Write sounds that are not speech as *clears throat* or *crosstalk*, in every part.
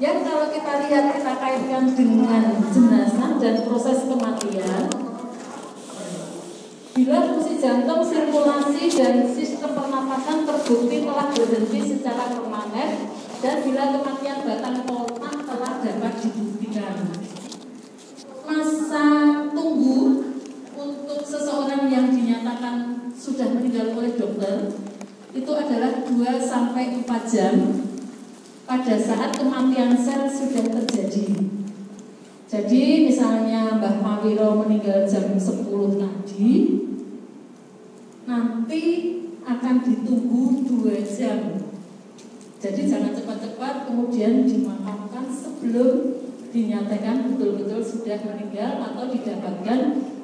Yang kalau kita lihat kita kaitkan dengan jenazah dan proses kematian, bila fungsi jantung, sirkulasi dan sistem pernapasan terbukti telah berhenti secara permanen dan bila kematian batang otak telah dapat dibuktikan. Masa tunggu untuk seseorang yang dinyatakan sudah meninggal oleh dokter itu adalah 2 sampai 4 jam pada saat kematian sel sudah terjadi. Jadi misalnya Mbah Mawiro meninggal jam 10 tadi, nanti akan ditunggu 2 jam. Jadi jangan cepat-cepat kemudian dimakamkan sebelum dinyatakan betul-betul sudah meninggal atau didapatkan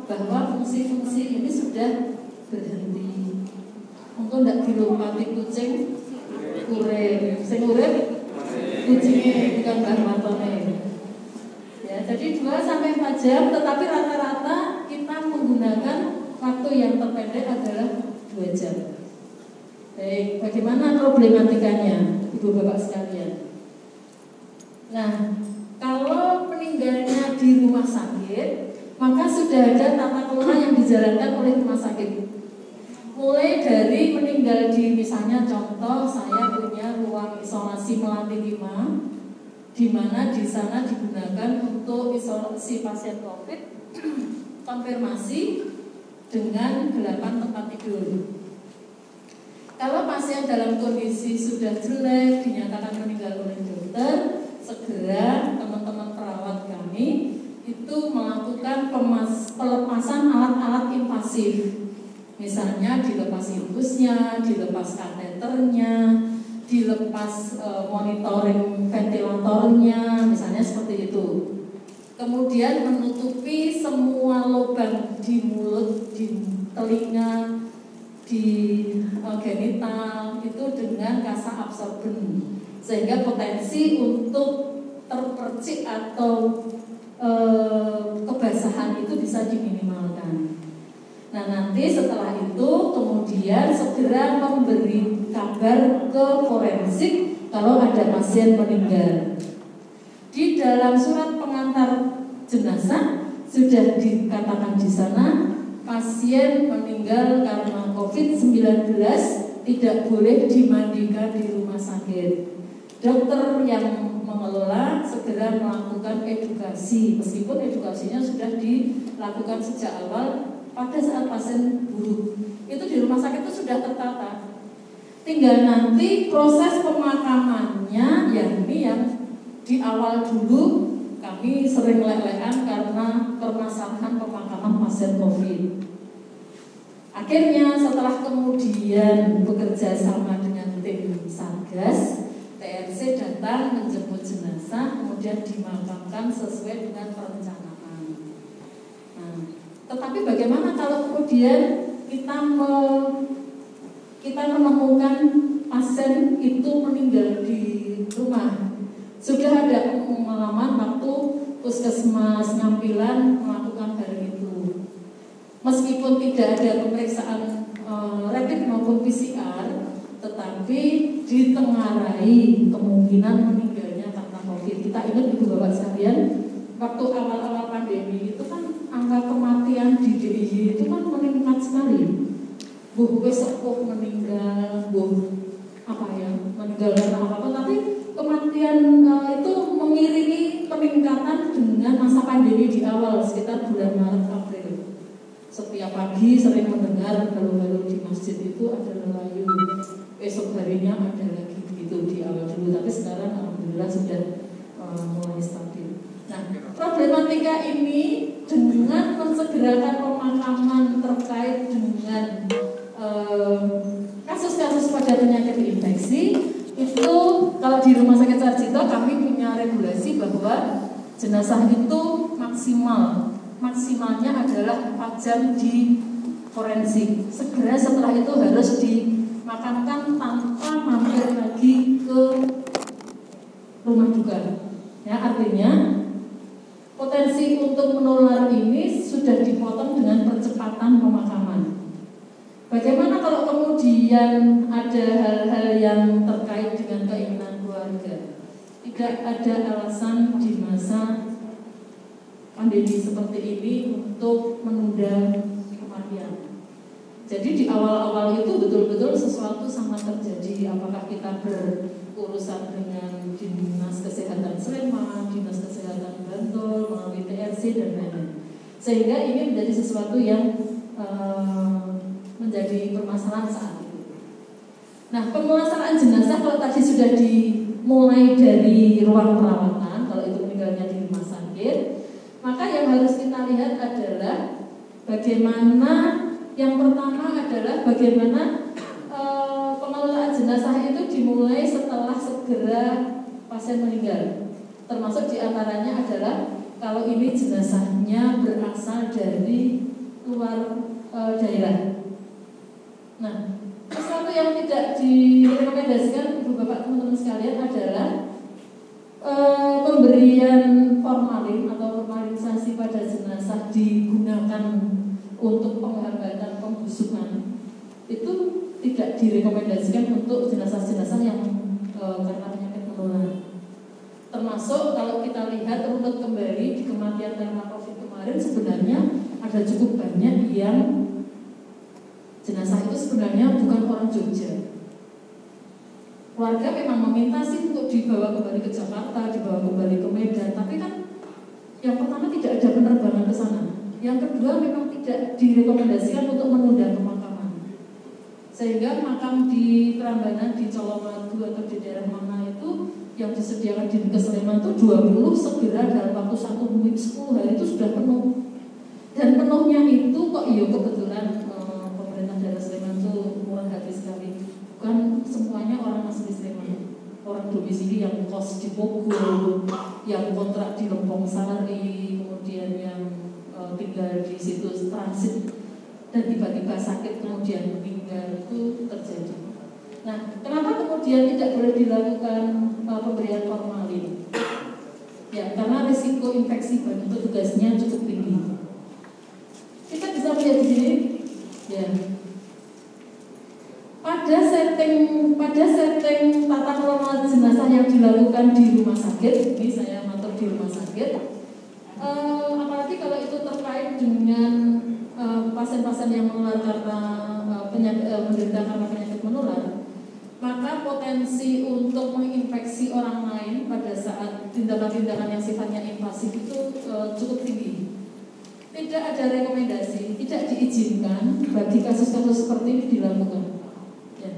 bahwa fungsi-fungsi ini sudah berhenti. Mungkin tidak dilompati kucing, urip, sing urip kucingnya bukan bahan matone. Ya, jadi 2 sampai 4 jam, tetapi rata-rata kita menggunakan waktu yang terpendek adalah 2 jam. Baik, bagaimana problematikanya, Ibu Bapak sekalian? Nah, kalau meninggalnya di rumah sakit, maka sudah ada tata kelola yang dijalankan oleh rumah sakit. Mulai dari meninggal di misalnya contoh saya punya ruang isolasi Melati 5 di mana di sana digunakan untuk isolasi pasien COVID *clears throat* konfirmasi dengan 8 tempat tidur. Kalau pasien dalam kondisi sudah jelek dinyatakan meninggal oleh dokter, segera teman-teman perawat kami itu melakukan pelepasan alat-alat invasif. Misalnya dilepas infusnya, dilepas kateternya, dilepas e, monitoring ventilatornya, misalnya seperti itu. Kemudian menutupi semua lubang di mulut, di telinga, di e, genital itu dengan kasa absorben sehingga potensi untuk terpercik atau e, kebasahan itu bisa diminimalkan. Nah nanti setelah itu kemudian segera memberi kabar ke forensik kalau ada pasien meninggal. Di dalam surat pengantar jenazah sudah dikatakan di sana pasien meninggal karena COVID-19 tidak boleh dimandikan di rumah sakit. Dokter yang mengelola segera melakukan edukasi meskipun edukasinya sudah dilakukan sejak awal pada saat pasien buruk itu di rumah sakit itu sudah tertata. Tinggal nanti proses pemakamannya ya ini yang di awal dulu kami sering lelehan karena permasalahan pemakaman pasien COVID. Akhirnya setelah kemudian bekerja sama dengan tim Satgas TRC datang menjemput jenazah kemudian dimakamkan sesuai dengan perencanaan. Nah, tetapi bagaimana kalau kemudian kita me, kita menemukan pasien itu meninggal di rumah? Sudah ada pengalaman waktu puskesmas ngampilan melakukan hal itu. Meskipun tidak ada pemeriksaan e, rapid maupun PCR, tetapi ditengarai kemungkinan meninggalnya karena COVID. Kita ingat ibu bapak sekalian, waktu awal-awal pandemi itu kan angka kematian di DIY itu kan meningkat sekali. Bu gue sepuh meninggal, bu apa ya meninggal karena apa apa, tapi kematian uh, itu mengiringi peningkatan dengan masa pandemi di awal sekitar bulan Maret April. Setiap pagi sering mendengar kalau-kalau di masjid itu ada lelayu, esok harinya ada lagi begitu di awal dulu, tapi sekarang alhamdulillah sudah uh, mulai stabil. Nah, problematika ini dengan mensegerakan pemakaman terkait dengan kasus-kasus pada penyakit infeksi itu kalau di rumah sakit Sarjito kami punya regulasi bahwa jenazah itu maksimal. Maksimalnya adalah 4 jam di forensik. Segera setelah itu harus dimakamkan tanpa mampir lagi ke rumah duka ya artinya potensi untuk menular ini sudah dipotong dengan percepatan pemakaman. Bagaimana kalau kemudian ada hal-hal yang terkait dengan keinginan keluarga? tidak ada alasan di masa pandemi seperti ini untuk menunda kematian. Jadi di awal-awal itu betul-betul sesuatu sangat terjadi. Apakah kita berurusan dengan dinas kesehatan Sleman, dinas kesehatan Bantul, melalui TRC dan lain-lain. Sehingga ini menjadi sesuatu yang uh, menjadi permasalahan saat itu. Nah, pemulasaran jenazah kalau tadi sudah dimulai dari ruang perawatan, kalau itu meninggalnya di rumah sakit, maka yang harus kita lihat adalah bagaimana yang pertama adalah bagaimana pengelolaan jenazah itu dimulai setelah segera pasien meninggal. Termasuk di antaranya adalah kalau ini jenazahnya berasal dari luar e, daerah. Nah, sesuatu yang tidak direkomendasikan ibu bapak teman-teman sekalian adalah e, pemberian formalin atau formalisasi pada jenazah digunakan untuk penghambatan pembusukan itu tidak direkomendasikan untuk jenazah-jenazah yang e, karena penyakit menular. Termasuk kalau kita lihat runut kembali di kematian karena COVID kemarin sebenarnya ada cukup banyak yang jenazah itu sebenarnya bukan orang Jogja. Warga memang meminta sih untuk dibawa kembali ke Jakarta, dibawa kembali ke Medan, tapi kan yang pertama tidak ada penerbangan ke sana. Yang kedua memang tidak direkomendasikan untuk menunda pemakaman. Sehingga makam di Prambanan, di Colomadu atau di daerah mana itu yang disediakan di Sleman itu 20 segera dalam waktu satu minggu 10 hari itu sudah penuh. Dan penuhnya itu kok iya kebetulan eh, pemerintah daerah Sleman itu murah hati sekali. Bukan semuanya orang asli Sleman orang domisili yang kos di Bogor, yang kontrak di Lempong Sari, kemudian yang tinggal di situ transit dan tiba-tiba sakit kemudian meninggal itu terjadi. Nah, kenapa kemudian tidak boleh dilakukan uh, pemberian formalin? Ya, karena risiko infeksi bagi petugasnya cukup tinggi. Kita bisa melihat di sini, ya. Pada setting pada setting tata kelola jenazah yang dilakukan di rumah sakit, ini saya matur di rumah sakit, uh, apalagi kalau itu terkait dengan pasien-pasien uh, yang menular karena uh, penyakit, uh, menderita karena penyakit menular, maka potensi untuk menginfeksi orang lain pada saat tindakan-tindakan yang sifatnya invasif itu cukup tinggi. Tidak ada rekomendasi, tidak diizinkan bagi kasus-kasus seperti ini dilakukan. Ya.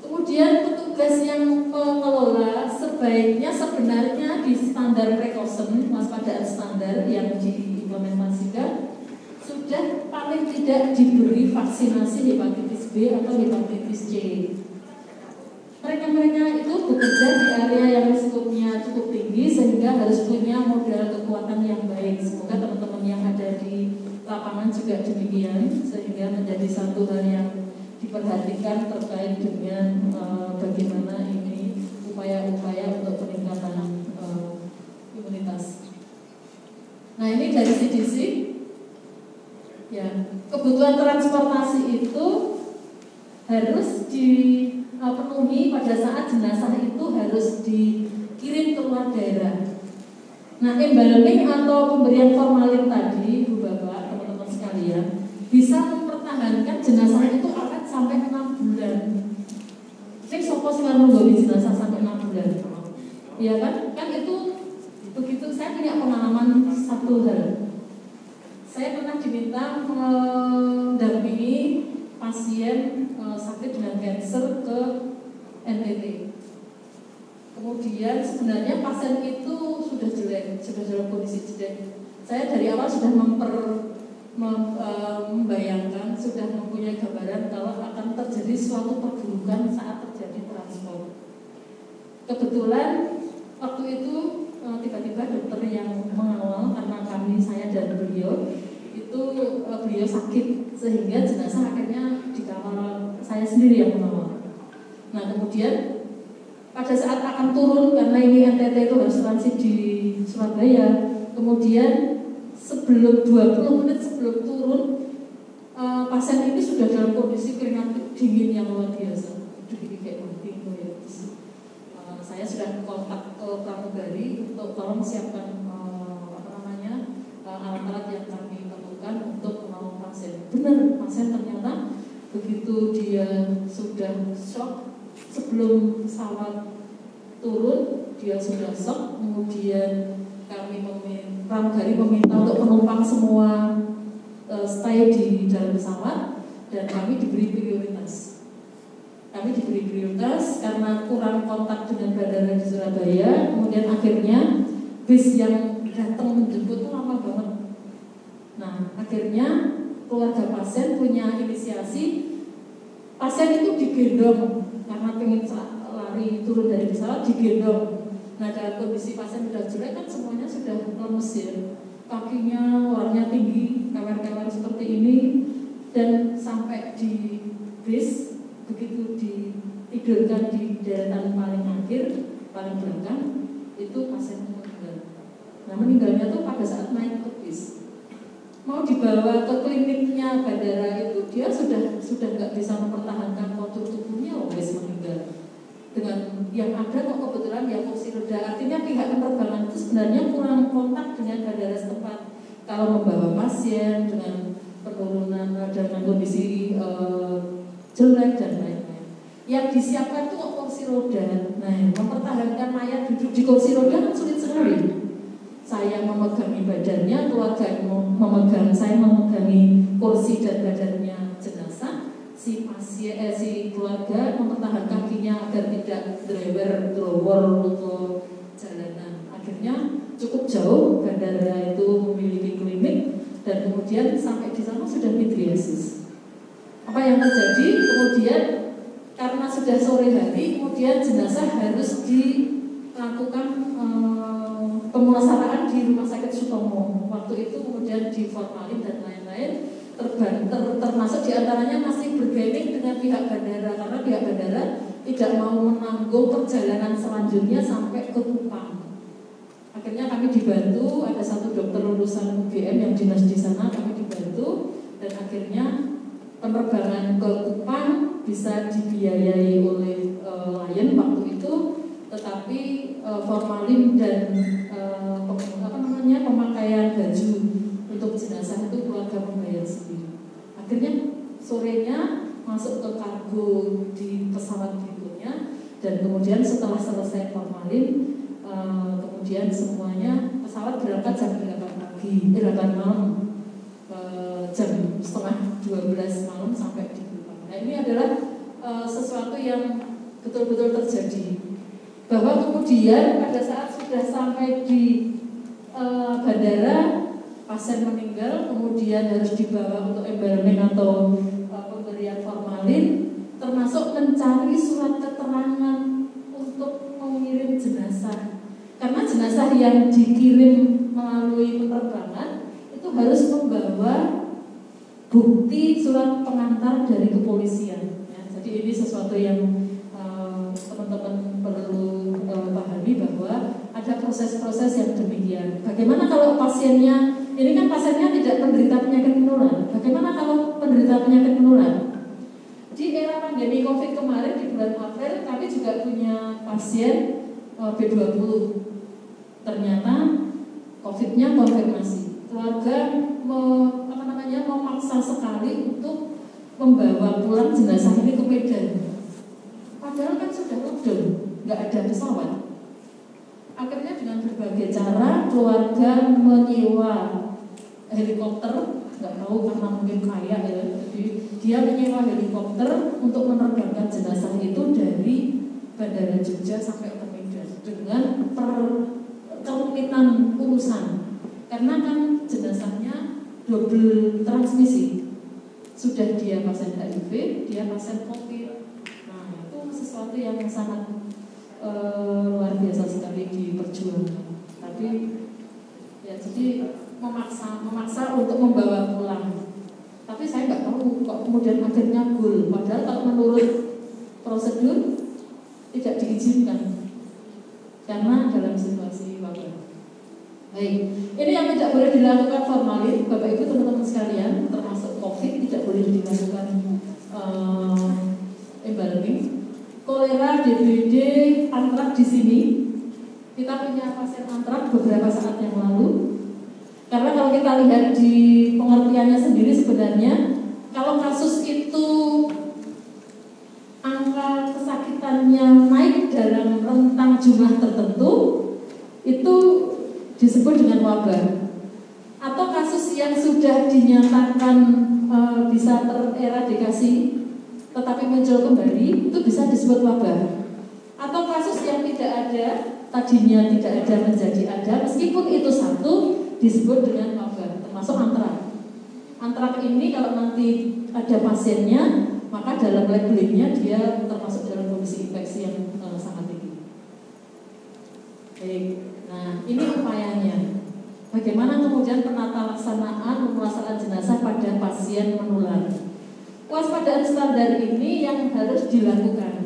Kemudian petugas yang pengelola sebaiknya sebenarnya di standar precaution waspadaan standar yang diimplementasikan sudah paling tidak diberi vaksinasi hepatitis B atau hepatitis C. Mereka-mereka itu bekerja di area yang risikonya cukup tinggi sehingga harus punya modal kekuatan yang baik. Semoga teman-teman yang ada di lapangan juga demikian sehingga menjadi satu hal yang diperhatikan terkait dengan uh, bagaimana ini upaya-upaya untuk peningkatan uh, imunitas. Nah ini dari CDC, ya kebutuhan transportasi itu harus dipenuhi uh, pada saat jenazah itu harus dikirim ke luar daerah. Nah, embalming atau pemberian formalin tadi, Bu Bapak, teman-teman sekalian, bisa mempertahankan jenazah itu sampai enam bulan. Sing sopo sing nunggu jenazah sampai enam bulan. Iya kan? Kan itu begitu saya punya pengalaman satu hal. Saya pernah diminta mendampingi pasien eh, sakit dengan cancer ke NTT. Kemudian sebenarnya pasien itu sudah jelek, sudah dalam kondisi jelek. Saya dari awal sudah memper Eh, membayangkan sudah mempunyai gambaran kalau akan terjadi suatu perburukan saat terjadi transport. Kebetulan waktu itu eh, tiba-tiba dokter yang mengawal karena kami saya dan beliau itu eh, beliau sakit sehingga jenazah akhirnya dikawal saya sendiri yang mengawal. Nah kemudian pada saat akan turun karena ini NTT itu harus transit di Surabaya, kemudian sebelum 20 menit sebelum turun uh, pasien ini sudah dalam kondisi keringat dingin yang luar biasa. Mati ya. Uh, saya sudah kontak uh, pramugari untuk tolong siapkan uh, apa namanya alat-alat yang kami pasien. Benar, pasien ternyata begitu dia sudah shock sebelum pesawat turun dia sudah shock. Kemudian kami meminta, meminta untuk penumpang semua uh, stay di dalam pesawat dan kami diberi prioritas. Kami diberi prioritas karena kurang kontak dengan bandara di Surabaya. Kemudian akhirnya bis yang datang menjemput itu lama banget. Nah akhirnya keluarga pasien punya inisiasi pasien itu digendong karena pengen lari turun dari pesawat digendong. Nah dalam kondisi pasien sudah jelek kan semuanya sudah lemes ya. Kakinya warnanya tinggi kamar-kamar seperti ini. Dan sampai di bis begitu ditidurkan di deretan paling akhir paling belakang itu pasien meninggal. Nah meninggalnya tuh pada saat naik ke bis mau dibawa ke kliniknya bandara itu dia sudah sudah nggak bisa mempertahankan kontur tubuhnya wes meninggal. Dengan yang ada kok kebetulan ya kursi roda. Artinya pihak penerbangan itu sebenarnya kurang kontak dengan bandara setempat. Kalau membawa pasien dengan penurunan dengan kondisi uh, jelek dan lain-lain. Yang disiapkan itu kok kursi roda. Nah mempertahankan mayat duduk di kursi roda kan sulit sekali saya memegangi badannya, keluarga memegang, saya memegangi kursi dan badannya jenazah, si pasien, eh, si keluarga mempertahankan kakinya agar tidak driver drawer untuk jalanan. Akhirnya cukup jauh bandara itu memiliki klinik dan kemudian sampai di sana sudah midriasis. Apa yang terjadi? Kemudian karena sudah sore hari, kemudian jenazah harus dilakukan eh, pemulasaraan di Rumah Sakit Sutomo. Waktu itu kemudian diformalin dan lain-lain. Ter, ter, termasuk di antaranya masih bergaining dengan pihak bandara karena pihak bandara tidak mau menanggung perjalanan selanjutnya sampai ke Kupang. Akhirnya kami dibantu, ada satu dokter lulusan UGM yang dinas di sana, kami dibantu dan akhirnya penerbangan ke Kupang bisa dibiayai oleh uh, Lion waktu itu, tetapi uh, formalin dan apa namanya pemakaian baju untuk jenazah itu keluarga membayar sendiri. Akhirnya sorenya masuk ke kargo di pesawat berikutnya dan kemudian setelah selesai formalin uh, kemudian semuanya pesawat berangkat jam 8 pagi, eh, 8 malam uh, jam setengah 12 malam sampai di. Nah ini adalah uh, sesuatu yang betul-betul terjadi bahwa kemudian pada saat sudah sampai di e, bandara pasien meninggal kemudian harus dibawa untuk embalming atau e, pemberian formalin termasuk mencari surat keterangan untuk mengirim jenazah. Karena jenazah yang dikirim melalui penerbangan itu harus membawa bukti surat pengantar dari kepolisian. Ya, jadi ini sesuatu yang teman-teman perlu pahami bahwa ada proses-proses yang demikian. Bagaimana kalau pasiennya ini kan pasiennya tidak menderita penyakit menular. Bagaimana kalau penderita penyakit menular? Di era pandemi Covid kemarin di bulan April kami juga punya pasien uh, B20. Ternyata COVID-nya konfirmasi. Keluarga me, apa namanya memaksa sekali untuk membawa pulang jenazah ini ke Medan Padahal kan sudah lockdown, nggak ada pesawat. Akhirnya dengan berbagai cara keluarga menyewa helikopter, nggak tahu karena mungkin kaya ya, jadi dia menyewa helikopter untuk menerbangkan jenazah itu dari Bandara Jogja sampai ke Medan dengan per kerumitan urusan. Karena kan jenazahnya double transmisi. Sudah dia pasien HIV, dia pasien COVID. Sesuatu yang sangat uh, luar biasa sekali diperjuangkan. Tapi ya jadi memaksa memaksa untuk membawa pulang. Tapi saya nggak tahu kok kemudian akhirnya gul. Padahal kalau menurut prosedur tidak diizinkan karena dalam situasi wabah. Baik, ini yang tidak boleh dilakukan formalin, Bapak Ibu teman-teman sekalian, termasuk COVID tidak boleh dilakukan uh, kolera, DBD, antrak di sini. Kita punya pasien antrak beberapa saat yang lalu. Karena kalau kita lihat di pengertiannya sendiri sebenarnya kalau kasus itu angka kesakitannya naik dalam rentang jumlah tertentu itu disebut dengan wabah atau kasus yang sudah dinyatakan e, bisa tereradikasi tetapi muncul kembali itu bisa disebut wabah atau kasus yang tidak ada tadinya tidak ada menjadi ada meskipun itu satu disebut dengan wabah termasuk antrak antrak ini kalau nanti ada pasiennya maka dalam labelingnya dia termasuk dalam kondisi infeksi yang uh, sangat tinggi. Baik, nah ini upayanya. Bagaimana kemudian penata laksanaan pemulasaran jenazah pada pasien menular? Waspadaan standar ini yang harus dilakukan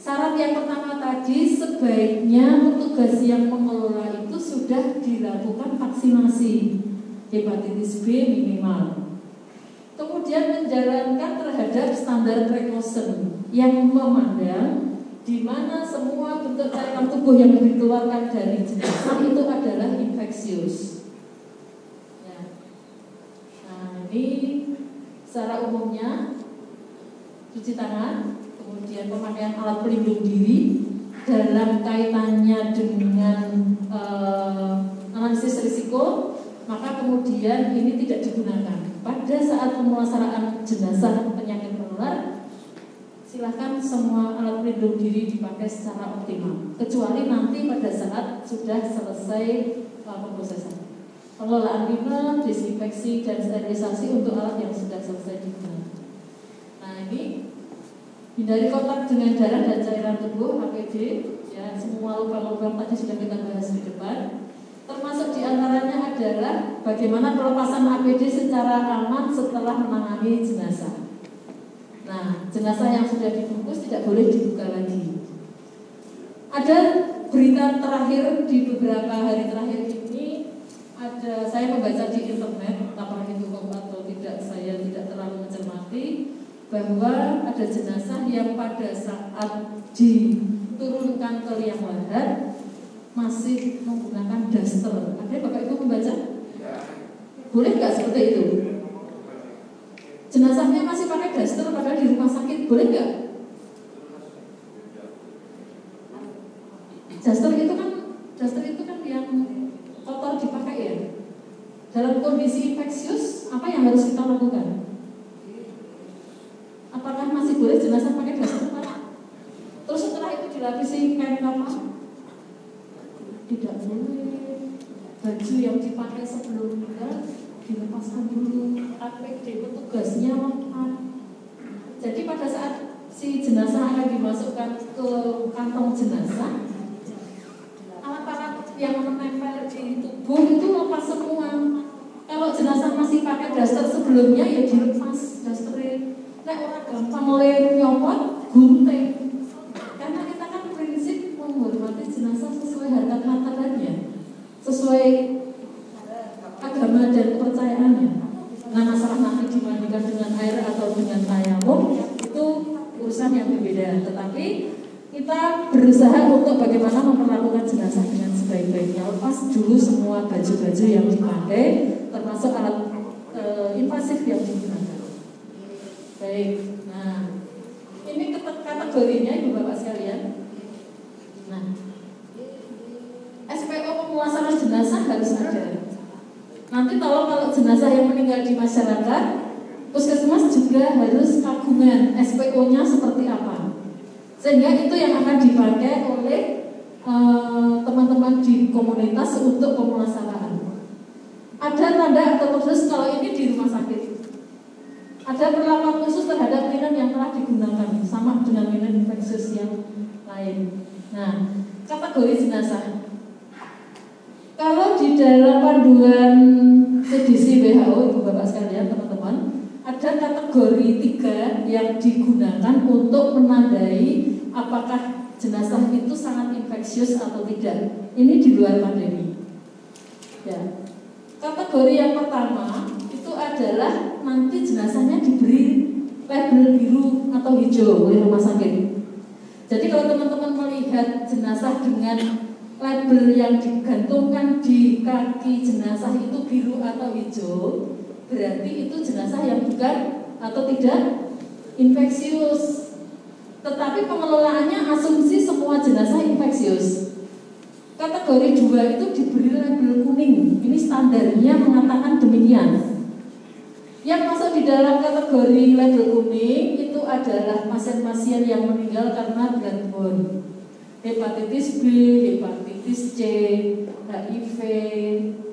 Syarat yang pertama tadi sebaiknya petugas yang mengelola itu sudah dilakukan vaksinasi hepatitis B minimal. Kemudian menjalankan terhadap standar precaution yang memandang di mana semua bentuk cairan tubuh yang dikeluarkan dari jenazah itu adalah infeksius. Ya. Nah ini secara umumnya cuci tangan, kemudian pemakaian alat pelindung diri dalam kaitannya dengan uh, analisis risiko, maka kemudian ini tidak digunakan. Pada saat pemulasaraan jenazah penyakit menular, silahkan semua alat pelindung diri dipakai secara optimal, kecuali nanti pada saat sudah selesai uh, pemrosesan. Pengelolaan limbah, desinfeksi, dan sterilisasi untuk alat yang sudah selesai digunakan. Nah ini Hindari kontak dengan darah dan cairan tubuh APD ya semua lubang-lubang tadi sudah kita bahas di depan. Termasuk di antaranya adalah bagaimana pelepasan APD secara aman setelah menangani jenazah. Nah, jenazah yang sudah dibungkus tidak boleh dibuka lagi. Ada berita terakhir di beberapa hari terakhir ini ada saya membaca di internet apakah itu atau tidak saya tidak terlalu mencermati bahwa ada jenazah yang pada saat diturunkan ke liang lahat masih menggunakan daster. Ada Bapak Ibu membaca? Boleh nggak seperti itu? Jenazahnya masih pakai daster padahal di rumah sakit, boleh nggak? Daster itu kan yang kotor dipakai ya. Kondisi infeksius, apa yang harus kita lakukan? Apakah masih boleh jenazah pakai daster Terus setelah itu dilapisi kain kafan? Tidak boleh. Baju yang dipakai sebelum meninggal dilepaskan dulu. APD petugasnya lengkap. Jadi pada saat si jenazah akan dimasukkan ke kantong jenazah, alat-alat yang menempel di tubuh itu lepas semua. Kalau jenazah masih pakai daster sebelumnya ya dilepas dasternya Nek orang gampang mulai nyopot, gunting. Karena kita kan prinsip menghormati jenazah sesuai harga takarannya, sesuai agama dan kepercayaannya. Nah masalah nanti dibandingkan dengan air atau dengan tayamum itu urusan yang berbeda. Tetapi kita berusaha untuk bagaimana memperlakukan jenazah dengan sebaik-baiknya. Lepas dulu semua baju-baju yang dipakai, termasuk alat e, invasif yang digunakan. Baik, nah ini kategorinya ibu bapak sekalian. Nah, SPO pemulasaran jenazah harus ada. Nanti tolong kalau jenazah yang meninggal di masyarakat, puskesmas juga harus kagungan SPO-nya seperti apa. Sehingga itu yang akan dipakai oleh eh, teman-teman di komunitas untuk pemulasaraan. Ada tanda atau khusus kalau ini di rumah sakit. Ada perlakuan khusus terhadap linen yang telah digunakan sama dengan linen infeksius yang lain. Nah, kategori jenazah. Kalau di dalam panduan CDC WHO, ibu bapak sekalian, teman-teman, ada kategori tiga yang digunakan untuk menandai apakah jenazah itu sangat infeksius atau tidak. Ini di luar pandemi. Ya. Kategori yang pertama itu adalah nanti jenazahnya diberi label biru atau hijau oleh rumah sakit. Jadi kalau teman-teman melihat jenazah dengan label yang digantungkan di kaki jenazah itu biru atau hijau, berarti itu jenazah yang bukan atau tidak infeksius. Tetapi pengelolaannya asumsi semua jenazah infeksius. Kategori dua itu diberi label kuning. Ini standarnya mengatakan demikian. Yang masuk di dalam kategori label kuning itu adalah pasien-pasien yang meninggal karena bloodborne. Hepatitis B, hepatitis C, HIV,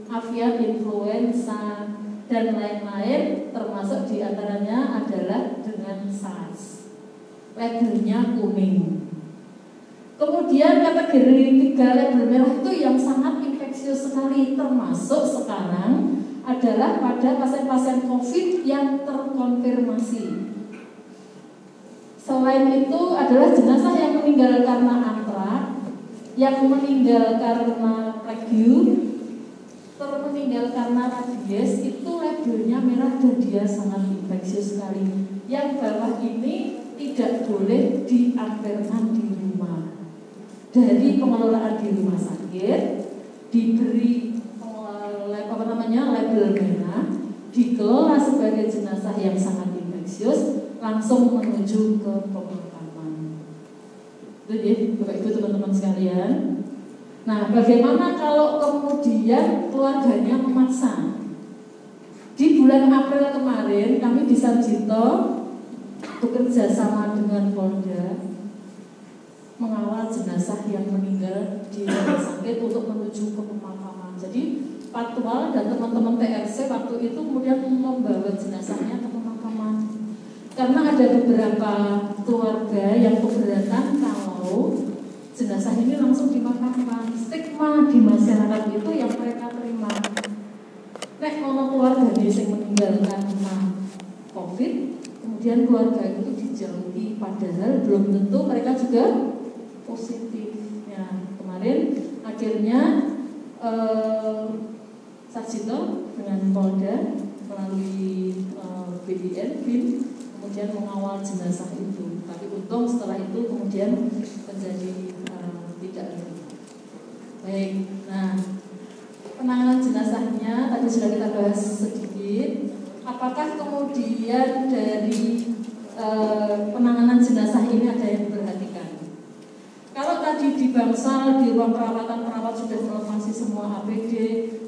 avian influenza, dan lain-lain termasuk di antaranya adalah dengan SARS. Labelnya kuning. Kemudian kategori tiga label merah itu yang sangat infeksius sekali termasuk sekarang adalah pada pasien-pasien COVID yang terkonfirmasi. Selain itu adalah jenazah yang meninggal karena antrak, yang meninggal karena plague, termeninggal karena rabies itu labelnya merah dan dia sangat infeksius sekali. Yang bawah ini tidak boleh diamperkan di rumah dari pengelolaan di rumah sakit diberi apa namanya label merah dikelola sebagai jenazah yang sangat infeksius langsung menuju ke pemakaman. Itu ya, Bapak Ibu teman-teman sekalian. Nah, bagaimana kalau kemudian keluarganya memaksa? Di bulan April kemarin kami di Sarjito bekerja sama dengan Polda mengawal jenazah yang meninggal di rumah sakit untuk menuju ke pemakaman. Jadi Patwal dan teman-teman TRC waktu itu kemudian membawa jenazahnya ke pemakaman. Karena ada beberapa keluarga yang keberatan kalau jenazah ini langsung dimakamkan. Stigma di masyarakat itu yang mereka terima. Nek ono keluarga yang meninggal karena COVID, kemudian keluarga itu dijauhi padahal belum tentu mereka juga positif. Ya, kemarin akhirnya eh, Sarjito dengan Polda melalui eh, BIN, BIN kemudian mengawal jenazah itu. Tapi untung setelah itu kemudian menjadi eh, tidak. Baik, nah penanganan jenazahnya tadi sudah kita bahas sedikit. Apakah kemudian dari eh, penanganan jenazah ini ada yang diperhatikan? Kalau tadi di bangsal di ruang perawatan perawat sudah melepasi semua APD,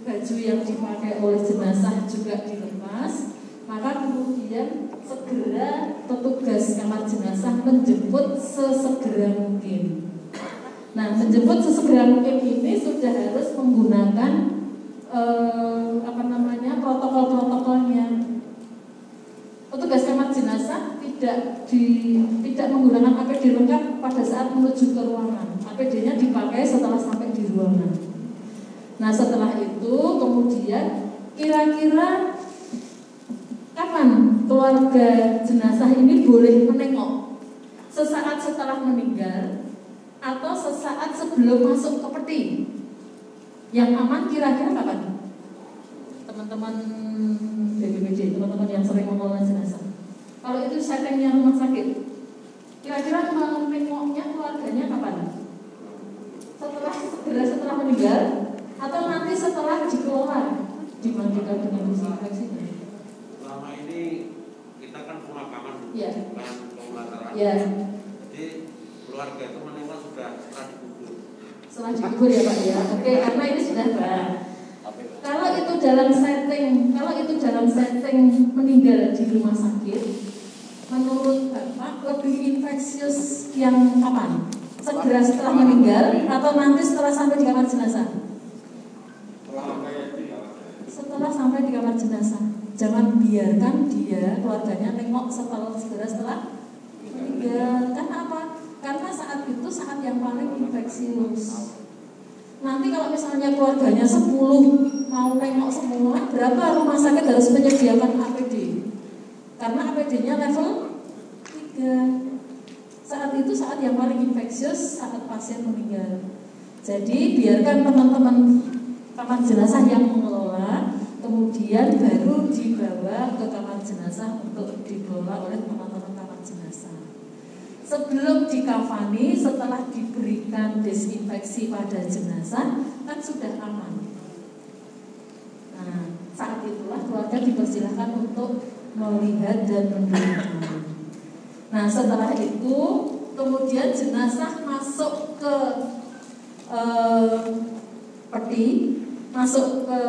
baju yang dipakai oleh jenazah juga dilepas, maka kemudian segera petugas kamar jenazah menjemput sesegera mungkin. Nah, menjemput sesegera mungkin ini sudah harus menggunakan eh, apa namanya protokol-protokolnya. Petugas kamar jenazah tidak di tidak menggunakan APD lengkap pada saat menuju ke ruangan. APD-nya dipakai setelah sampai di ruangan. Nah, setelah itu kemudian kira-kira kapan keluarga jenazah ini boleh menengok? Sesaat setelah meninggal atau sesaat sebelum masuk ke peti? Yang aman kira-kira kapan? Teman-teman BPBD, teman-teman yang sering mengelola jenazah. Kalau itu settingnya rumah sakit, kira-kira menengoknya keluarganya kapan? Meninggal atau nanti setelah dikelola dimandikan dengan disinfeksi? Selama ini kita kan pemakaman Ya. bukan pemulasaran. Ya, Jadi keluarga itu menengok sudah setelah dikubur. setelah dikubur ya Pak ya. Oke, karena ini sudah Pak. Kalau itu dalam setting, kalau itu dalam setting meninggal di rumah sakit, menurut Bapak lebih infeksius yang kapan? Segera setelah meninggal atau nanti setelah sampai di kamar jenazah? Setelah sampai di kamar jenazah. Jangan biarkan dia keluarganya nengok setelah segera setelah meninggal. Kan apa? Karena saat itu saat yang paling infeksius. Nanti kalau misalnya keluarganya 10 mau nengok semua, berapa rumah sakit harus menyediakan APD? Karena APD-nya level 3. Itu saat yang paling infeksius saat pasien meninggal. Jadi biarkan teman-teman kamar jenazah yang mengelola, kemudian baru dibawa ke kamar jenazah untuk dikelola oleh teman-teman kamar jenazah. sebelum dikafani setelah diberikan desinfeksi pada jenazah kan sudah aman. Nah, saat itulah keluarga dipersilahkan untuk melihat dan mendoakan. Nah, setelah itu kemudian jenazah masuk ke eh, peti, masuk ke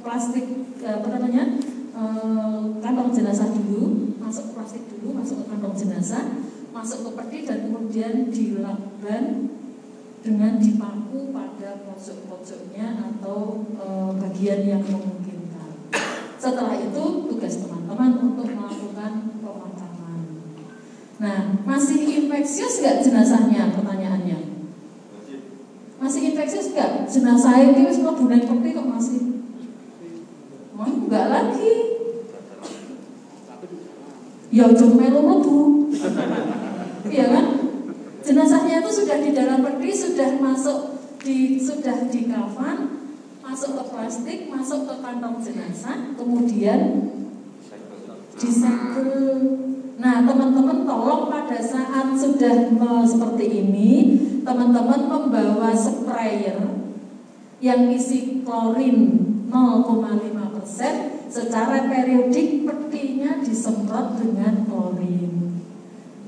plastik eh, apa namanya? eh, kantong jenazah dulu, masuk ke plastik dulu, masuk ke kantong jenazah, masuk ke peti dan kemudian dilakban dengan dipaku pada pojok-pojoknya atau e, bagian yang memungkinkan. Setelah itu tugas teman-teman untuk melakukan. Nah, masih infeksius nggak jenazahnya? Pertanyaannya. Masih infeksius nggak? Jenazah ini wis mlebu nang peti kok masih? Mau enggak lagi. Ya cuma melu mlebu. Iya kan? Jenazahnya itu sudah di dalam peti, sudah masuk di sudah di kafan, masuk ke plastik, masuk ke kantong jenazah, kemudian disegel. Nah, teman-teman tolong pada saat sudah seperti ini, teman-teman membawa sprayer yang isi klorin 0,5% secara periodik petinya disemprot dengan klorin.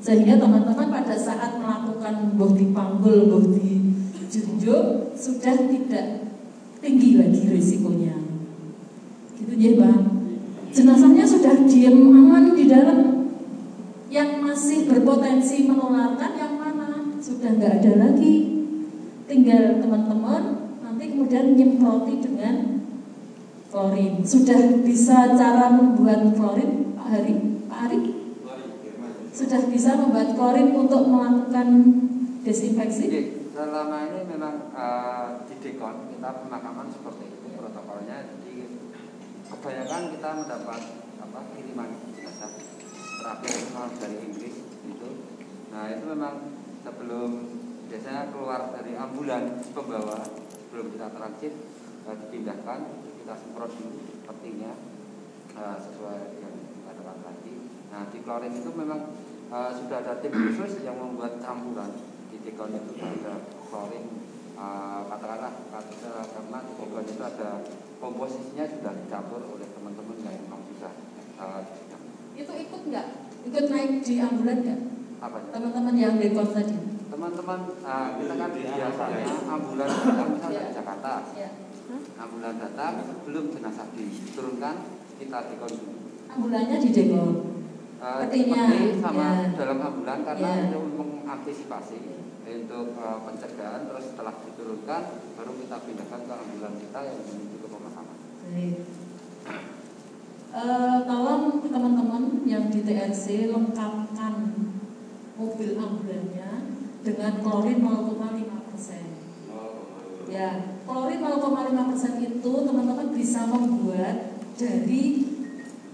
Sehingga teman-teman pada saat melakukan boh dipanggul, boh dijunjung sudah tidak tinggi lagi risikonya. Gitu ya, Bang. Jenazahnya sudah diem aman di dalam. Yang masih berpotensi menularkan yang mana? Sudah nggak ada lagi. Tinggal teman-teman nanti kemudian nyemproti dengan klorin. Sudah bisa cara membuat klorin, Pak Hari? Pak Hari? Sudah bisa membuat klorin untuk melakukan desinfeksi? Jadi selama ini memang uh, di dekon kita pemakaman seperti itu protokolnya. Jadi kebanyakan kita mendapat apa kiriman terakhir dari Inggris itu. Nah itu memang sebelum biasanya keluar dari ambulan pembawa sebelum kita transit uh, dipindahkan kita semprot dulu petinya uh, sesuai yang dikatakan tadi. Nah di klorin itu memang uh, sudah ada tim khusus yang membuat campuran di tikon itu ada klorin uh, katakanlah kata- karena di tikon itu ada komposisinya sudah dicampur oleh teman-teman yang memang sudah uh. Itu ikut nggak? Ikut naik di ambulan nggak? apa? Teman-teman yang dekon tadi? teman-teman uh, kita kan biasanya ambulan datang misalnya dari Jakarta Ya. ambulan datang sebelum jenazah diturunkan kita tikon dulu Ambulannya di dekon. Uh, Petinya, seperti sama ya. dalam ambulan karena Ya. itu mengantisipasi untuk uh, pencegahan terus setelah diturunkan baru kita pindahkan ke ambulan kita yang menuju ke pemakaman. Baik. Eh, tolong teman-teman yang di TRC lengkapkan mobil ambulannya dengan klorin 0,5 persen. Ya, klorin 0,5 persen itu teman-teman bisa membuat dari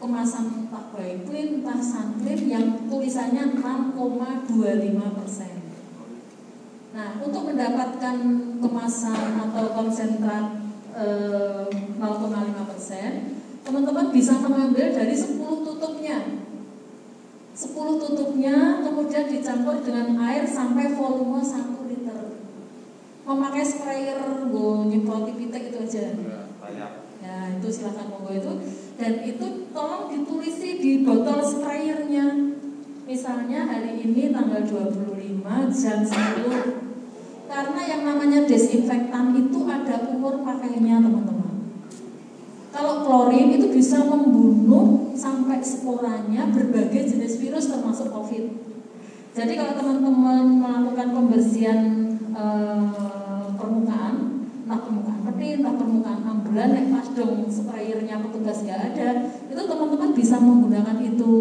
kemasan entah clean, entah sunclean yang tulisannya 6,25 persen. Nah, untuk mendapatkan kemasan atau konsentrat eh, 0,5 persen, teman-teman bisa mengambil dari 10 tutupnya. 10 tutupnya kemudian dicampur dengan air sampai volume 1 liter. Memakai sprayer, gue nyemproti pitek itu aja. banyak Ya itu silahkan monggo itu Dan itu tolong ditulisi di botol sprayernya Misalnya hari ini tanggal 25 jam 10 Karena yang namanya desinfektan itu ada umur pakainya teman-teman Kalau klorin itu bisa membunuh sampai sporanya berbagai jenis virus termasuk COVID Jadi kalau teman-teman melakukan pembersihan eh, permukaan entah permukaan peti, entah permukaan ambulan, naik pas dong sprayernya petugas nggak ada, itu teman-teman bisa menggunakan itu.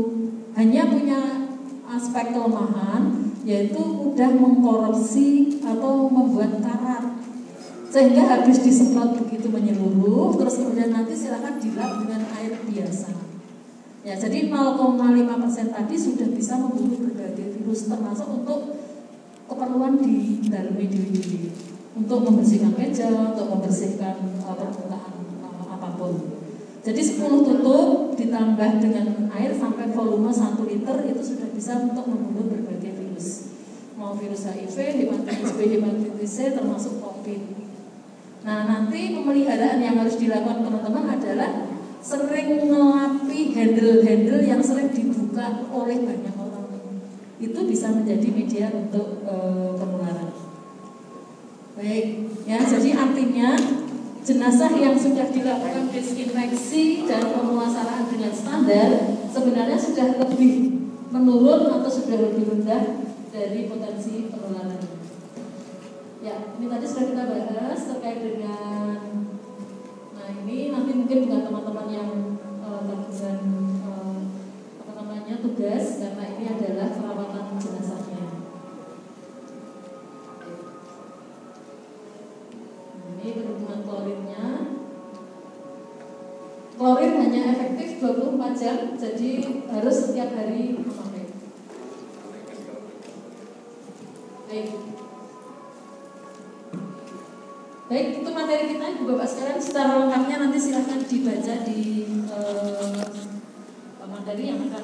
Hanya punya aspek kelemahan, yaitu mudah mengkorupsi atau membuat karat. Sehingga habis disemprot begitu menyeluruh, terus kemudian nanti silakan dilap dengan air biasa. Ya, jadi 0,5% tadi sudah bisa membunuh berbagai virus termasuk untuk keperluan di dalam diri untuk membersihkan meja, untuk membersihkan uh, permukaan uh, apa pun. Jadi 10 tutup ditambah dengan air sampai volume 1 liter itu sudah bisa untuk membunuh berbagai virus. mau virus HIV, hepatitis B, hepatitis C, termasuk COVID. Nah nanti pemeliharaan yang harus dilakukan teman-teman adalah sering ngelapi handle-handle yang sering dibuka oleh banyak orang. Itu bisa menjadi media untuk e, penularan. Baik, ya jadi artinya jenazah yang sudah dilakukan disinfeksi dan pemulasaraan dengan standar sebenarnya sudah lebih menurun atau sudah lebih rendah dari potensi penularan. Ya, ini tadi sudah kita bahas terkait dengan nah ini nanti mungkin dengan teman-teman yang uh, uh, apa namanya tugas karena ini adalah perawatan jenazahnya. Ini perhitungan klorinnya. Klorin hanya efektif 24 jam, jadi harus setiap hari memakai. Baik. Baik, itu materi kita Ibu Bapak sekalian secara lengkapnya nanti silahkan dibaca di uh, materi yang akan